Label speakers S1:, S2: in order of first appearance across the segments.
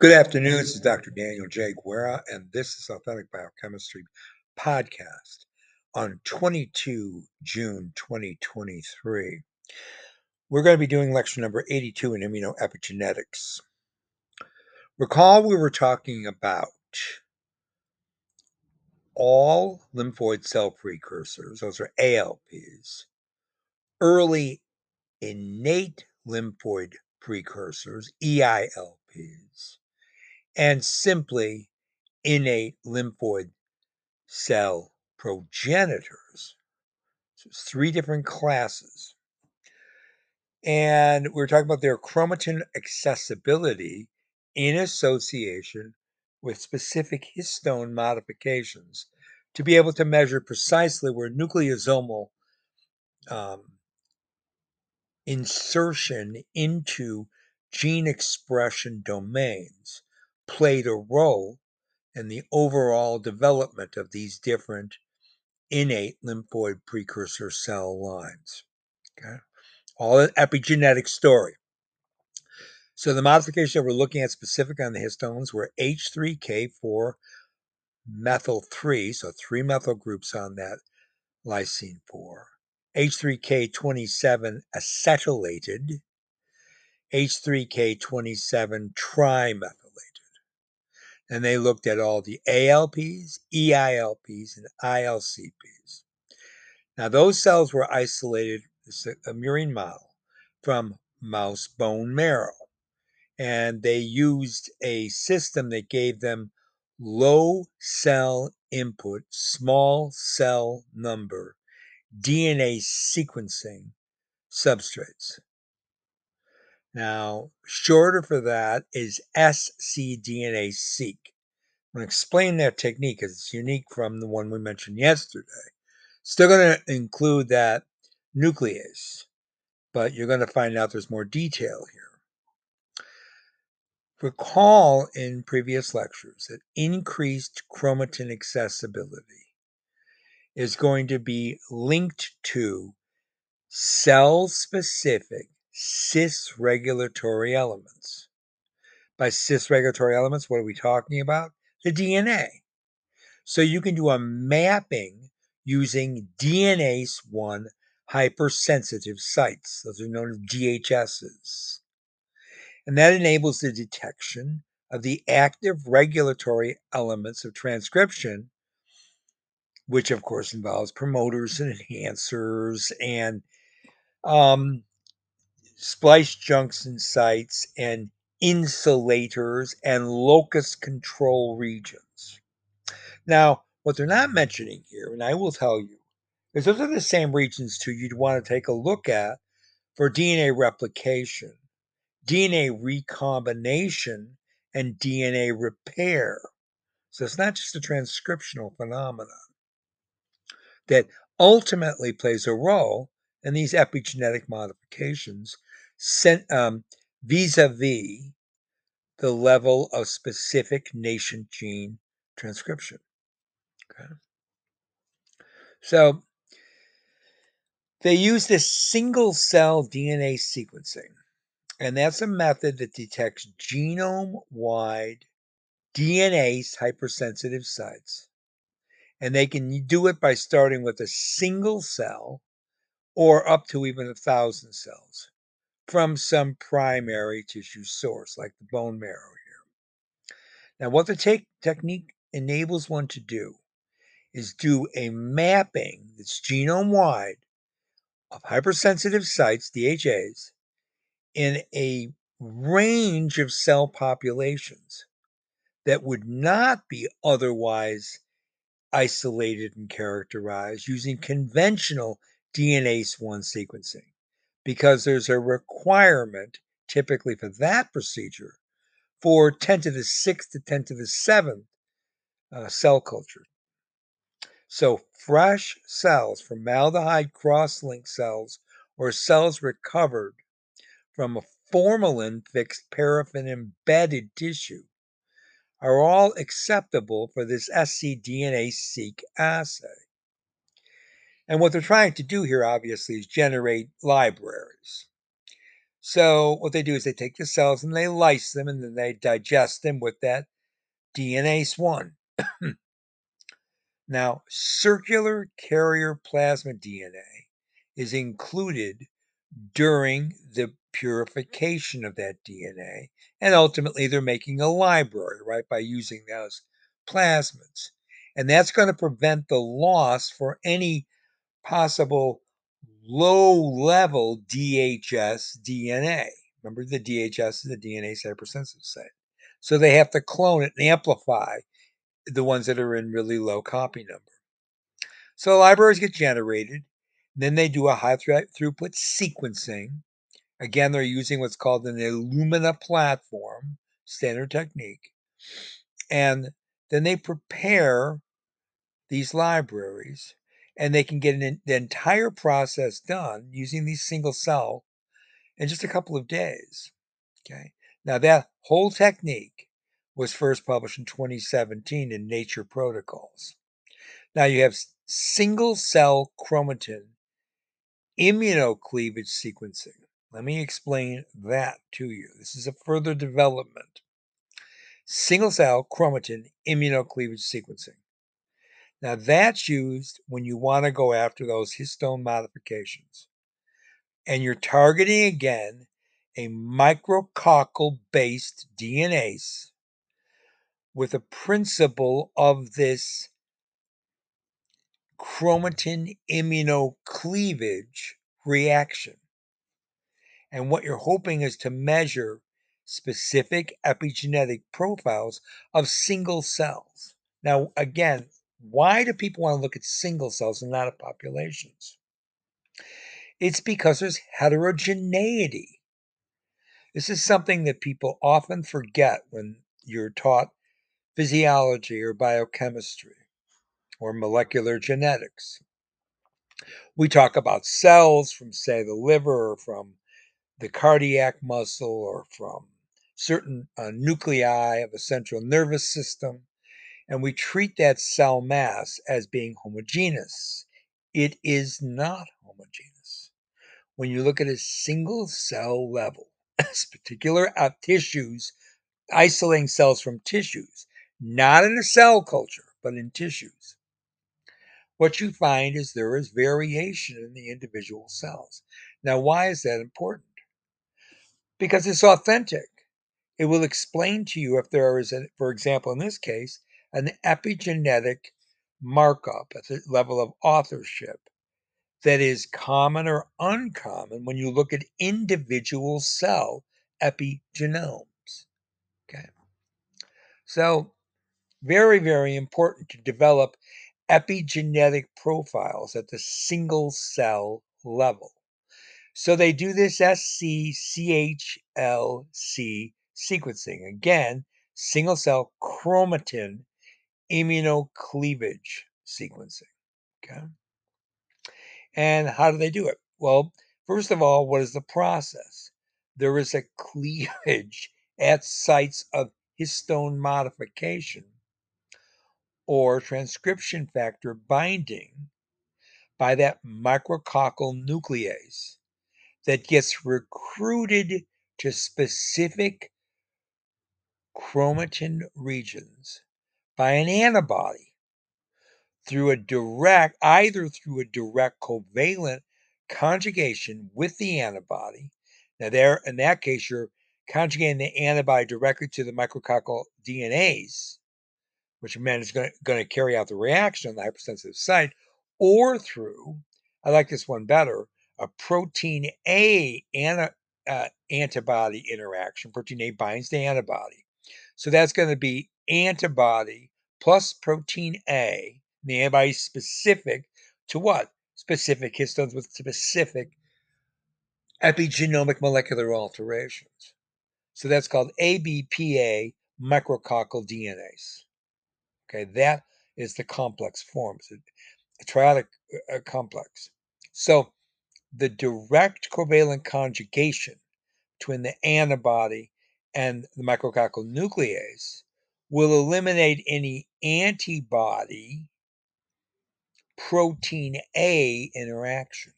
S1: Good afternoon. This is Dr. Daniel J. Guerra, and this is Authentic Biochemistry Podcast on 22 June 2023. We're going to be doing lecture number 82 in immunoepigenetics. Recall we were talking about all lymphoid cell precursors, those are ALPs, early innate lymphoid precursors, EILPs, and simply innate lymphoid cell progenitors. So it's three different classes. And we're talking about their chromatin accessibility in association with specific histone modifications to be able to measure precisely where nucleosomal um, insertion into gene expression domains played a role in the overall development of these different innate lymphoid precursor cell lines. Okay, all an epigenetic story. So the modifications that we're looking at specific on the histones were H3K4 methyl 3, so three methyl groups on that lysine 4, H3K27 acetylated, H3K27 trimethylated. And they looked at all the ALPs, EILPs, and ILCPs. Now, those cells were isolated, uh, a murine model, from mouse bone marrow. And they used a system that gave them low cell input, small cell number, DNA sequencing substrates. Now, shorter for that is scDNA seq. I'm going to explain that technique because it's unique from the one we mentioned yesterday. Still going to include that nuclease, but you're going to find out there's more detail here. Recall in previous lectures that increased chromatin accessibility is going to be linked to cell specific cis regulatory elements. By cis regulatory elements, what are we talking about? The DNA. So you can do a mapping using DNase 1 hypersensitive sites. Those are known as DHSs. And that enables the detection of the active regulatory elements of transcription, which of course involves promoters and enhancers and um, splice junction sites and insulators and locus control regions. Now, what they're not mentioning here, and I will tell you, is those are the same regions too you'd want to take a look at for DNA replication, DNA recombination, and DNA repair. So it's not just a transcriptional phenomenon that ultimately plays a role in these epigenetic modifications um, vis-a-vis the level of specific nation gene transcription. Okay. So they use this single cell DNA sequencing, and that's a method that detects genome wide DNA hypersensitive sites. And they can do it by starting with a single cell or up to even a thousand cells from some primary tissue source, like the bone marrow here. Now, what the te- technique enables one to do is do a mapping that's genome wide of hypersensitive sites, DHAs, in a range of cell populations that would not be otherwise isolated and characterized using conventional DNase 1 sequencing because there's a requirement typically for that procedure for 10 to the 6th to 10 to the 7th uh, cell culture. So, fresh cells, formaldehyde cross linked cells, or cells recovered from a formalin fixed paraffin embedded tissue, are all acceptable for this scDNA seq assay. And what they're trying to do here, obviously, is generate libraries. So what they do is they take the cells and they lyse them and then they digest them with that DNase 1. now, circular carrier plasmid DNA is included during the purification of that DNA. And ultimately, they're making a library, right, by using those plasmids. And that's going to prevent the loss for any possible low level DHS DNA. Remember, the DHS is the DNase hypersensitive site. So they have to clone it and amplify the ones that are in really low copy number. So libraries get generated. Then they do a high throughput sequencing. Again, they're using what's called an Illumina platform, standard technique. And then they prepare these libraries and they can get an, the entire process done using these single cell in just a couple of days. Okay. Now that whole technique was first published in 2017 in Nature Protocols. Now you have single cell chromatin immunocleavage sequencing. Let me explain that to you. This is a further development. Single cell chromatin immunocleavage sequencing. Now, that's used when you want to go after those histone modifications. And you're targeting again a micrococcal based DNase with a principle of this chromatin immunocleavage reaction. And what you're hoping is to measure specific epigenetic profiles of single cells. Now, again, why do people want to look at single cells and not at populations? It's because there's heterogeneity. This is something that people often forget when you're taught physiology or biochemistry or molecular genetics. We talk about cells from, say, the liver or from the cardiac muscle or from certain uh, nuclei of the central nervous system and we treat that cell mass as being homogeneous. It is not homogeneous. When you look at a single cell level, as particular tissues, isolating cells from tissues, not in a cell culture, but in tissues, what you find is there is variation in the individual cells. Now, why is that important? Because it's authentic. It will explain to you if there is, a, for example, in this case, an epigenetic markup at the level of authorship that is common or uncommon when you look at individual cell epigenomes. Okay. So, very, very important to develop epigenetic profiles at the single cell level. So they do this scChIC sequencing. Again, single cell chromatin immunocleavage sequencing. Okay. And how do they do it? Well, first of all, what is the process? There is a cleavage at sites of histone modification or transcription factor binding by that micrococcal nuclease that gets recruited to specific chromatin regions by an antibody through a direct, either through a direct covalent conjugation with the antibody. Now, there in that case, you're conjugating the antibody directly to the micrococcal DNase, which meant it's going to carry out the reaction on the hypersensitive site, or through, I like this one better, a protein A uh, antibody interaction. Protein A binds the antibody. So that's going to be antibody plus protein A, the antibody specific to what? Specific histones with specific epigenomic molecular alterations. So that's called ABPA micrococcal DNase. Okay, that is the complex form. It's a, triadic uh, uh, complex. So the direct covalent conjugation between the antibody and the micrococcal nuclease will eliminate any antibody protein A interaction.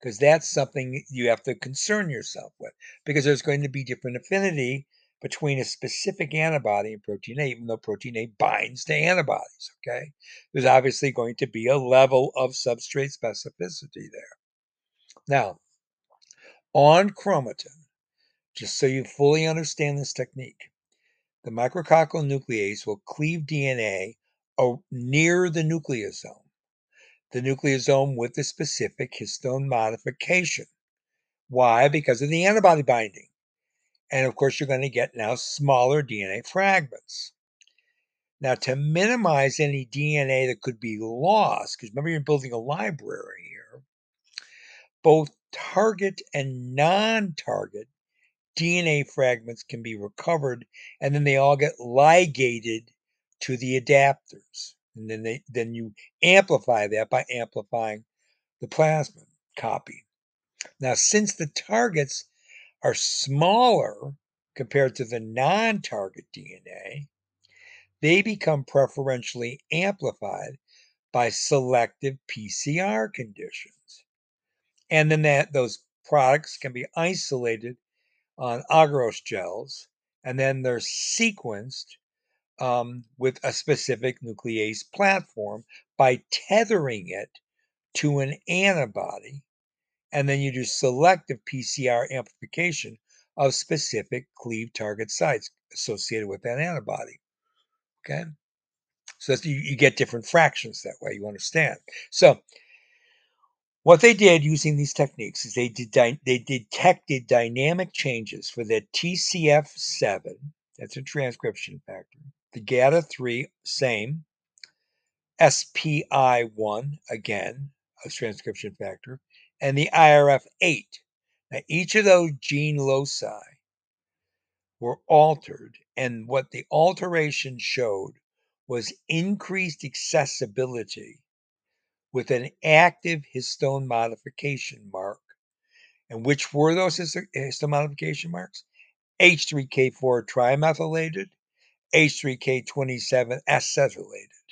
S1: because that's something you have to concern yourself with because there's going to be different affinity between a specific antibody and protein A, even though protein A binds to antibodies. Okay, there's obviously going to be a level of substrate specificity there. Now, on chromatin, just so you fully understand this technique, the micrococcal nuclease will cleave DNA near the nucleosome the nucleosome with the specific histone modification. Why? Because of the antibody binding. And of course, you're going to get now smaller DNA fragments. Now, to minimize any DNA that could be lost, because remember you're building a library here, both target and non target DNA fragments can be recovered, and then they all get ligated to the adapters and then they then you amplify that by amplifying the plasmid copy. Now, since the targets are smaller compared to the non-target DNA, they become preferentially amplified by selective PCR conditions. And then that those products can be isolated on agarose gels and then they're sequenced um, with a specific nuclease platform by tethering it to an antibody. And then you do selective PCR amplification of specific cleave target sites associated with that antibody. Okay. So you, you get different fractions that way, you understand. So what they did using these techniques is they did they detected dynamic changes for the TCF7, that's a transcription factor, the GATA3, same. SPI1, again, a transcription factor, and the IRF8. Now, each of those gene loci were altered, and what the alteration showed was increased accessibility with an active histone modification mark. And which were those histone modification marks? H3K4 trimethylated H3K27 acetylated.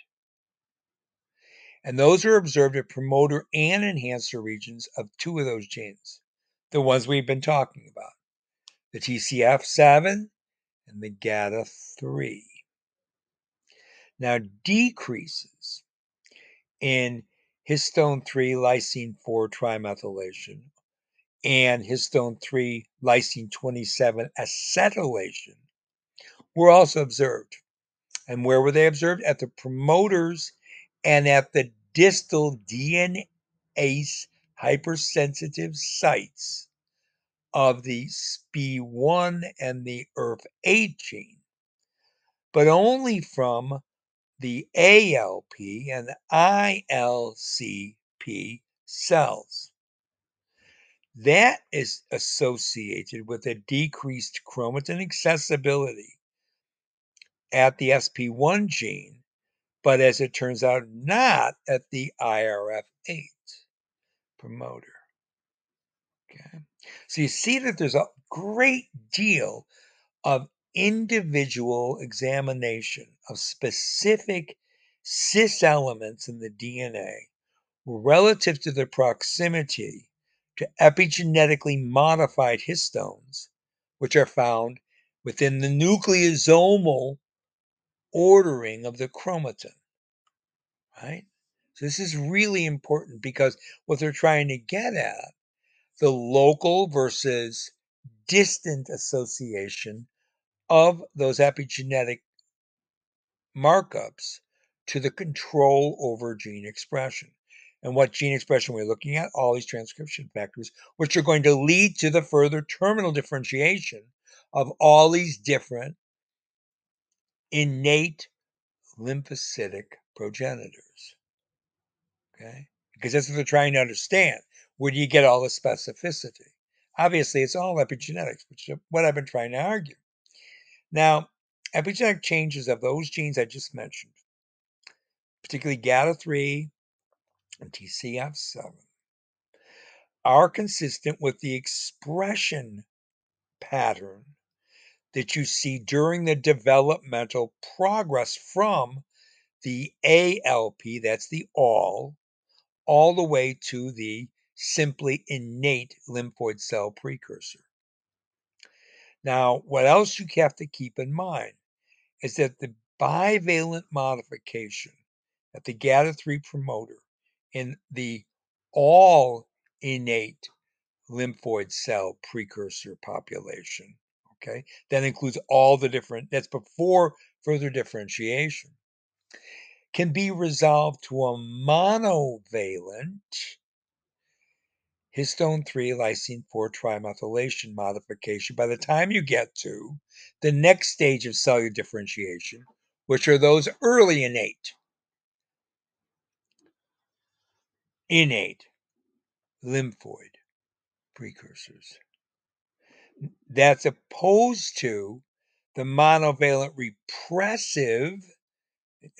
S1: And those are observed at promoter and enhancer regions of two of those genes, the ones we've been talking about the TCF7 and the GATA3. Now, decreases in histone 3 lysine 4 trimethylation and histone 3 lysine 27 acetylation were also observed. And where were they observed? At the promoters and at the distal DNase hypersensitive sites of the SPI1 and the IRF8 gene, but only from the ALP and ILCP cells. That is associated with a decreased chromatin accessibility at the SP1 gene, but as it turns out, not at the IRF8 promoter. Okay. So you see that there's a great deal of individual examination of specific cis elements in the DNA relative to their proximity to epigenetically modified histones, which are found within the nucleosomal ordering of the chromatin, right? So this is really important because what they're trying to get at, the local versus distant association of those epigenetic markups to the control over gene expression. And what gene expression we're looking at? All these transcription factors, which are going to lead to the further terminal differentiation of all these different innate lymphocytic progenitors. Okay? Because that's what they're trying to understand. Where do you get all the specificity? Obviously, it's all epigenetics, which is what I've been trying to argue. Now, epigenetic changes of those genes I just mentioned, particularly GATA3 and TCF7, are consistent with the expression pattern that you see during the developmental progress from the ALP, that's the all, all the way to the simply innate lymphoid cell precursor. Now, what else you have to keep in mind is that the bivalent modification at the GATA3 promoter in the all innate lymphoid cell precursor population, okay, that includes all the different, that's before further differentiation, can be resolved to a monovalent histone 3 lysine 4 trimethylation modification by the time you get to the next stage of cellular differentiation, which are those early innate. Innate lymphoid precursors. That's opposed to the monovalent repressive,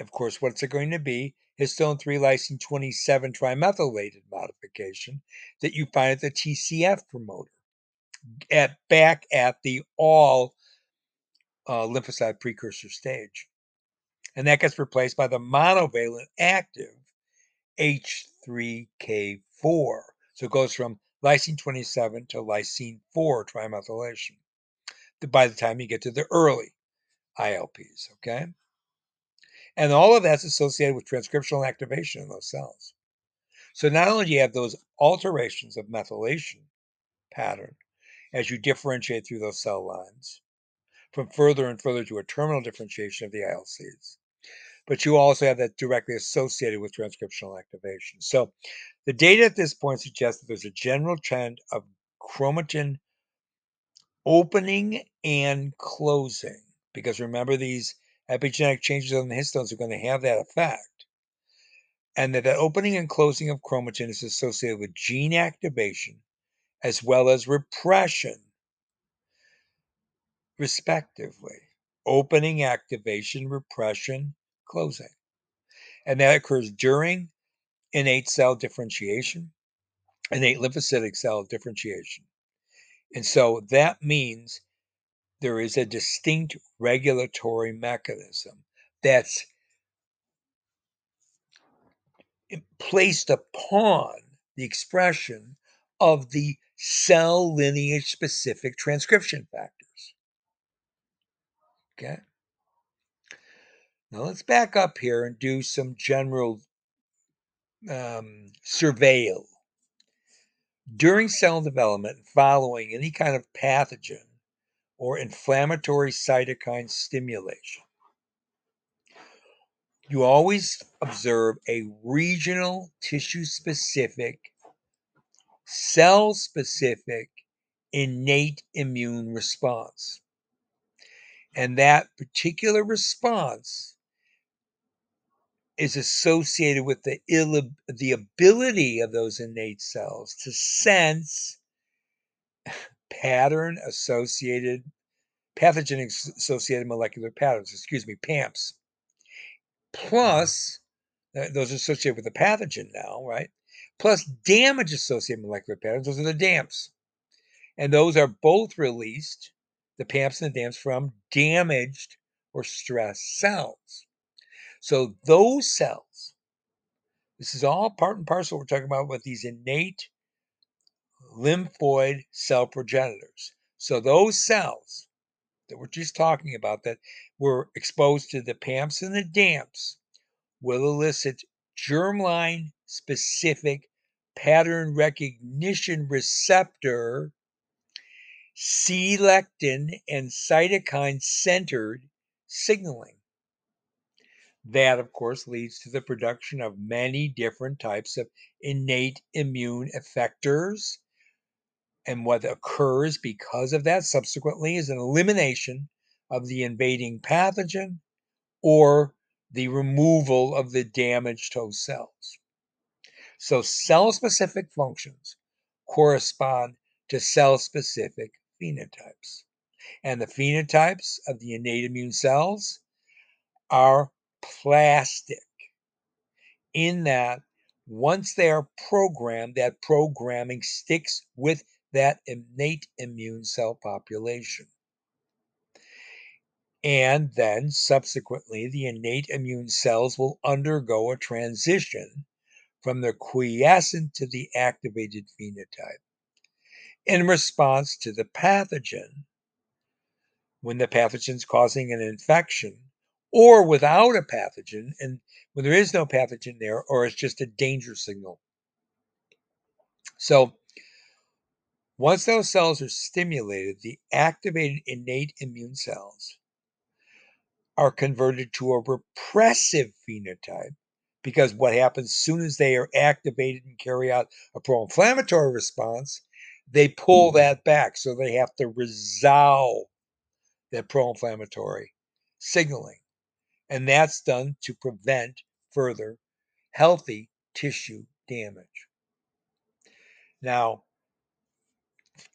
S1: of course, what's it going to be? Histone 3 lysine 27 trimethylated modification that you find at the TCF promoter at back at the all uh, lymphocyte precursor stage. And that gets replaced by the monovalent active H3K4. So it goes from lysine 27 to lysine 4 trimethylation by the time you get to the early ILPs, okay? And all of that's associated with transcriptional activation in those cells. So not only do you have those alterations of methylation pattern as you differentiate through those cell lines from further and further to a terminal differentiation of the ILCs, but you also have that directly associated with transcriptional activation. So the data at this point suggests that there's a general trend of chromatin opening and closing because remember these epigenetic changes on the histones are going to have that effect. And that the opening and closing of chromatin is associated with gene activation as well as repression, respectively. Opening, activation, repression, closing. And that occurs during innate cell differentiation, innate lymphocytic cell differentiation. And so that means there is a distinct regulatory mechanism that's placed upon the expression of the cell lineage specific transcription factors. Okay. Now let's back up here and do some general um, surveil. During cell development, following any kind of pathogen, or inflammatory cytokine stimulation. You always observe a regional, tissue specific, cell specific, innate immune response. And that particular response is associated with the, Ill- the ability of those innate cells to sense pattern associated pathogen associated molecular patterns, excuse me, PAMPs. Plus, uh, those are associated with the pathogen now, right? Plus damage associated molecular patterns, those are the DAMPs. And those are both released, the PAMPs and the DAMPs, from damaged or stressed cells. So those cells, this is all part and parcel we're talking about with these innate lymphoid cell progenitors. So those cells that we're just talking about that were exposed to the PAMPs and the DAMPs will elicit germline specific pattern recognition receptor C lectin and cytokine centered signaling. That, of course, leads to the production of many different types of innate immune effectors and what occurs because of that subsequently is an elimination of the invading pathogen or the removal of the damaged host cells. So, cell specific functions correspond to cell specific phenotypes. And the phenotypes of the innate immune cells are plastic, in that once they are programmed, that programming sticks with that innate immune cell population. And then subsequently, the innate immune cells will undergo a transition from the quiescent to the activated phenotype in response to the pathogen when the pathogen is causing an infection or without a pathogen and when there is no pathogen there or it's just a danger signal. So once those cells are stimulated, the activated innate immune cells are converted to a repressive phenotype because what happens soon as they are activated and carry out a pro-inflammatory response, they pull mm-hmm. that back. So they have to resolve that pro-inflammatory signaling. And that's done to prevent further healthy tissue damage. Now,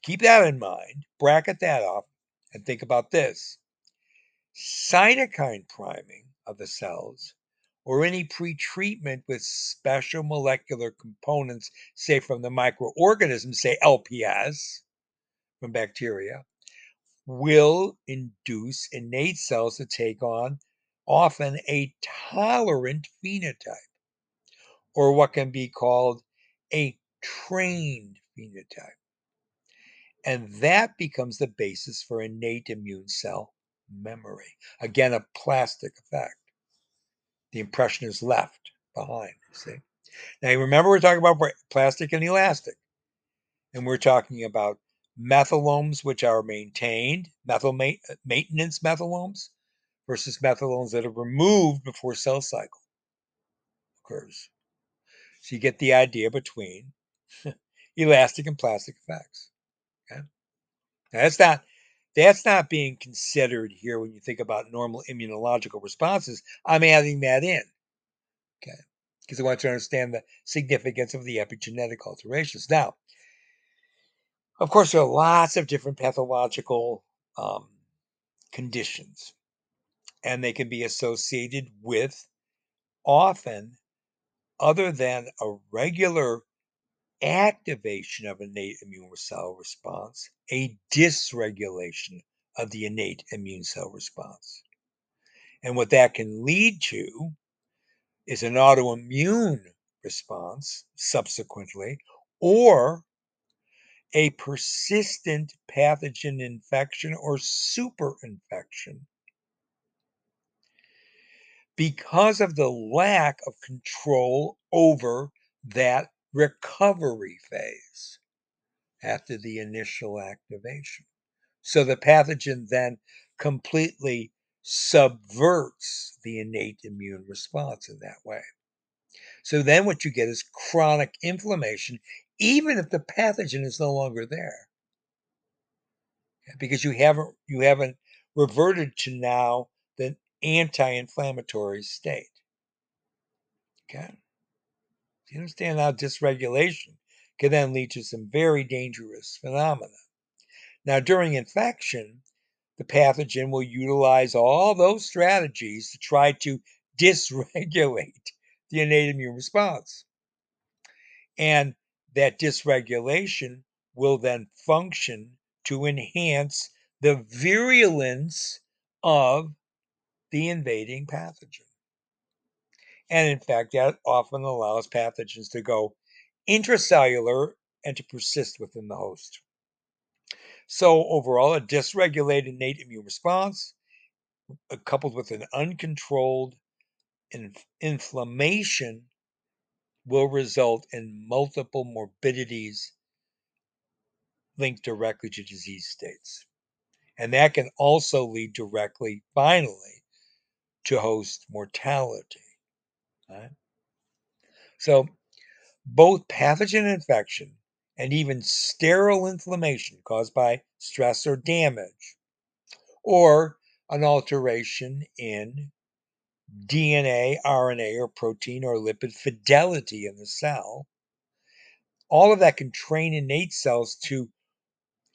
S1: keep that in mind, bracket that off, and think about this. Cytokine priming of the cells or any pretreatment with special molecular components, say from the microorganism, say LPS from bacteria, will induce innate cells to take on often a tolerant phenotype, or what can be called a trained phenotype. And that becomes the basis for innate immune cell memory. Again, a plastic effect the impression is left behind. See? Now, you remember we're talking about plastic and elastic, and we're talking about methylomes which are maintained, methyl ma- uh, maintenance methylomes, versus methylomes that are removed before cell cycle occurs. So you get the idea between elastic and plastic effects. Now that's not that's not being considered here when you think about normal immunological responses. I'm adding that in. Okay. Because I want to understand the significance of the epigenetic alterations. Now, of course, there are lots of different pathological um, conditions, and they can be associated with often, other than a regular activation of innate immune cell response, a dysregulation of the innate immune cell response. And what that can lead to is an autoimmune response subsequently, or a persistent pathogen infection or superinfection because of the lack of control over that recovery phase after the initial activation. So the pathogen then completely subverts the innate immune response in that way. So then what you get is chronic inflammation, even if the pathogen is no longer there. Because you haven't you haven't reverted to now the anti-inflammatory state. Okay. You understand how dysregulation can then lead to some very dangerous phenomena. Now, during infection, the pathogen will utilize all those strategies to try to dysregulate the innate immune response. And that dysregulation will then function to enhance the virulence of the invading pathogen. And in fact, that often allows pathogens to go intracellular and to persist within the host. So, overall, a dysregulated innate immune response, uh, coupled with an uncontrolled inf- inflammation, will result in multiple morbidities linked directly to disease states. And that can also lead directly, finally, to host mortality. Right? So, both pathogen infection and even sterile inflammation caused by stress or damage, or an alteration in DNA, RNA, or protein or lipid fidelity in the cell. All of that can train innate cells to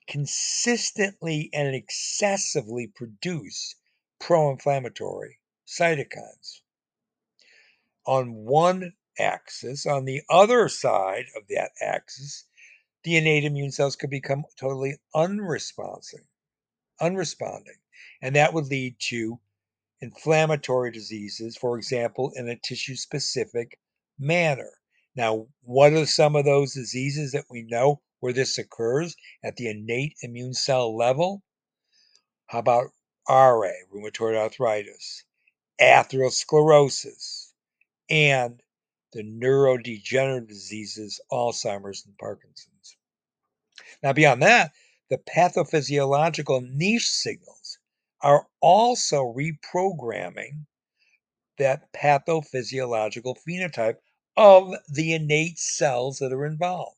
S1: consistently and excessively produce pro inflammatory cytokines. On one axis, on the other side of that axis, the innate immune cells could become totally unresponsive, unresponding. And that would lead to inflammatory diseases, for example, in a tissue specific manner. Now, what are some of those diseases that we know where this occurs at the innate immune cell level? How about RA, rheumatoid arthritis, atherosclerosis, and the neurodegenerative diseases, Alzheimer's and Parkinson's. Now, beyond that, the pathophysiological niche signals are also reprogramming that pathophysiological phenotype of the innate cells that are involved.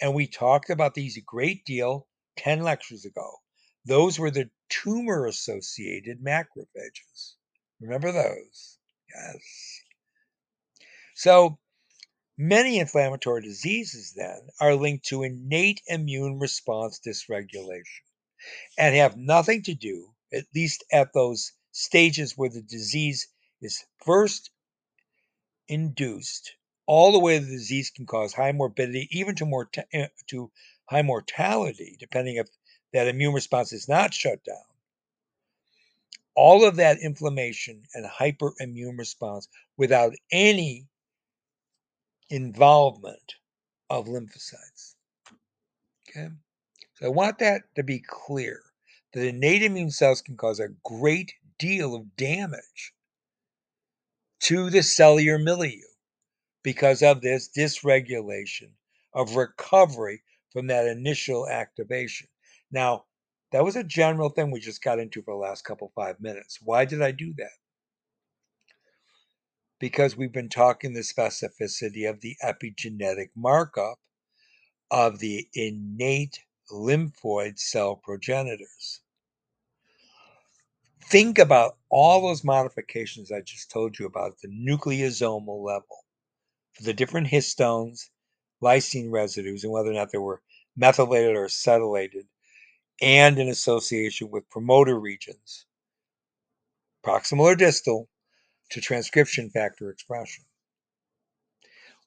S1: And we talked about these a great deal 10 lectures ago. Those were the tumor associated macrophages. Remember those? Yes. So many inflammatory diseases then are linked to innate immune response dysregulation and have nothing to do, at least at those stages where the disease is first induced, all the way the disease can cause high morbidity, even to, mort- eh, to high mortality, depending if that immune response is not shut down. All of that inflammation and hyperimmune response without any involvement of lymphocytes. Okay, so I want that to be clear that innate immune cells can cause a great deal of damage to the cellular milieu because of this dysregulation of recovery from that initial activation. Now, that was a general thing we just got into for the last couple five minutes. Why did I do that? Because we've been talking the specificity of the epigenetic markup of the innate lymphoid cell progenitors. Think about all those modifications I just told you about at the nucleosomal level for the different histones, lysine residues, and whether or not they were methylated or acetylated, and in association with promoter regions, proximal or distal, to transcription factor expression.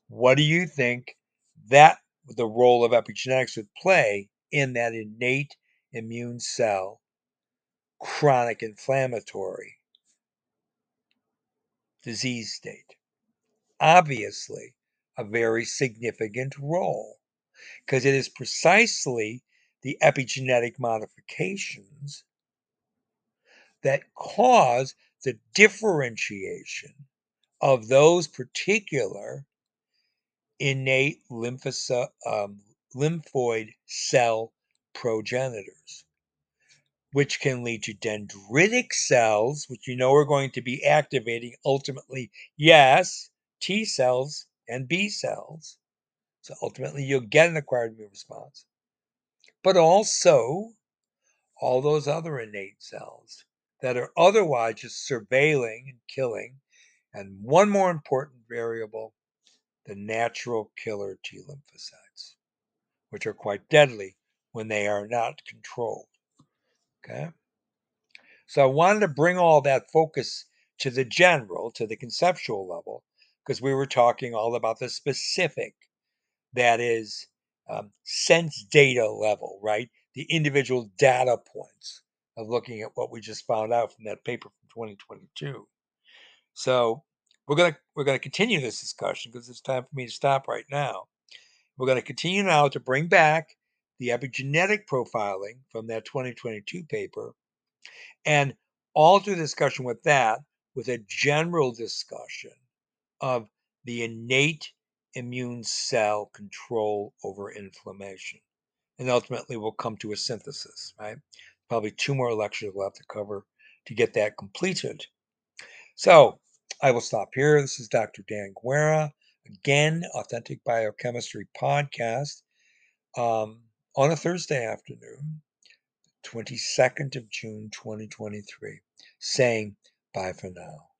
S1: What do you think that the role of epigenetics would play in that innate immune cell chronic inflammatory disease state? Obviously, a very significant role because it is precisely the epigenetic modifications that cause the differentiation of those particular innate um, lymphoid cell progenitors, which can lead to dendritic cells, which you know are going to be activating ultimately, yes, T cells and B cells. So ultimately, you'll get an acquired immune response, but also all those other innate cells that are otherwise just surveilling and killing. And one more important variable the natural killer T lymphocytes, which are quite deadly when they are not controlled. Okay? So I wanted to bring all that focus to the general, to the conceptual level, because we were talking all about the specific, that is, um, sense data level, right? The individual data points of looking at what we just found out from that paper from 2022. So we're gonna we're gonna continue this discussion because it's time for me to stop right now. We're gonna continue now to bring back the epigenetic profiling from that 2022 paper and alter the discussion with that with a general discussion of the innate immune cell control over inflammation. And ultimately, we'll come to a synthesis, right? Probably two more lectures we'll have to cover to get that completed. So I will stop here. This is Dr. Dan Guerra. Again, Authentic Biochemistry Podcast um, on a Thursday afternoon, 22nd of June, 2023, saying bye for now.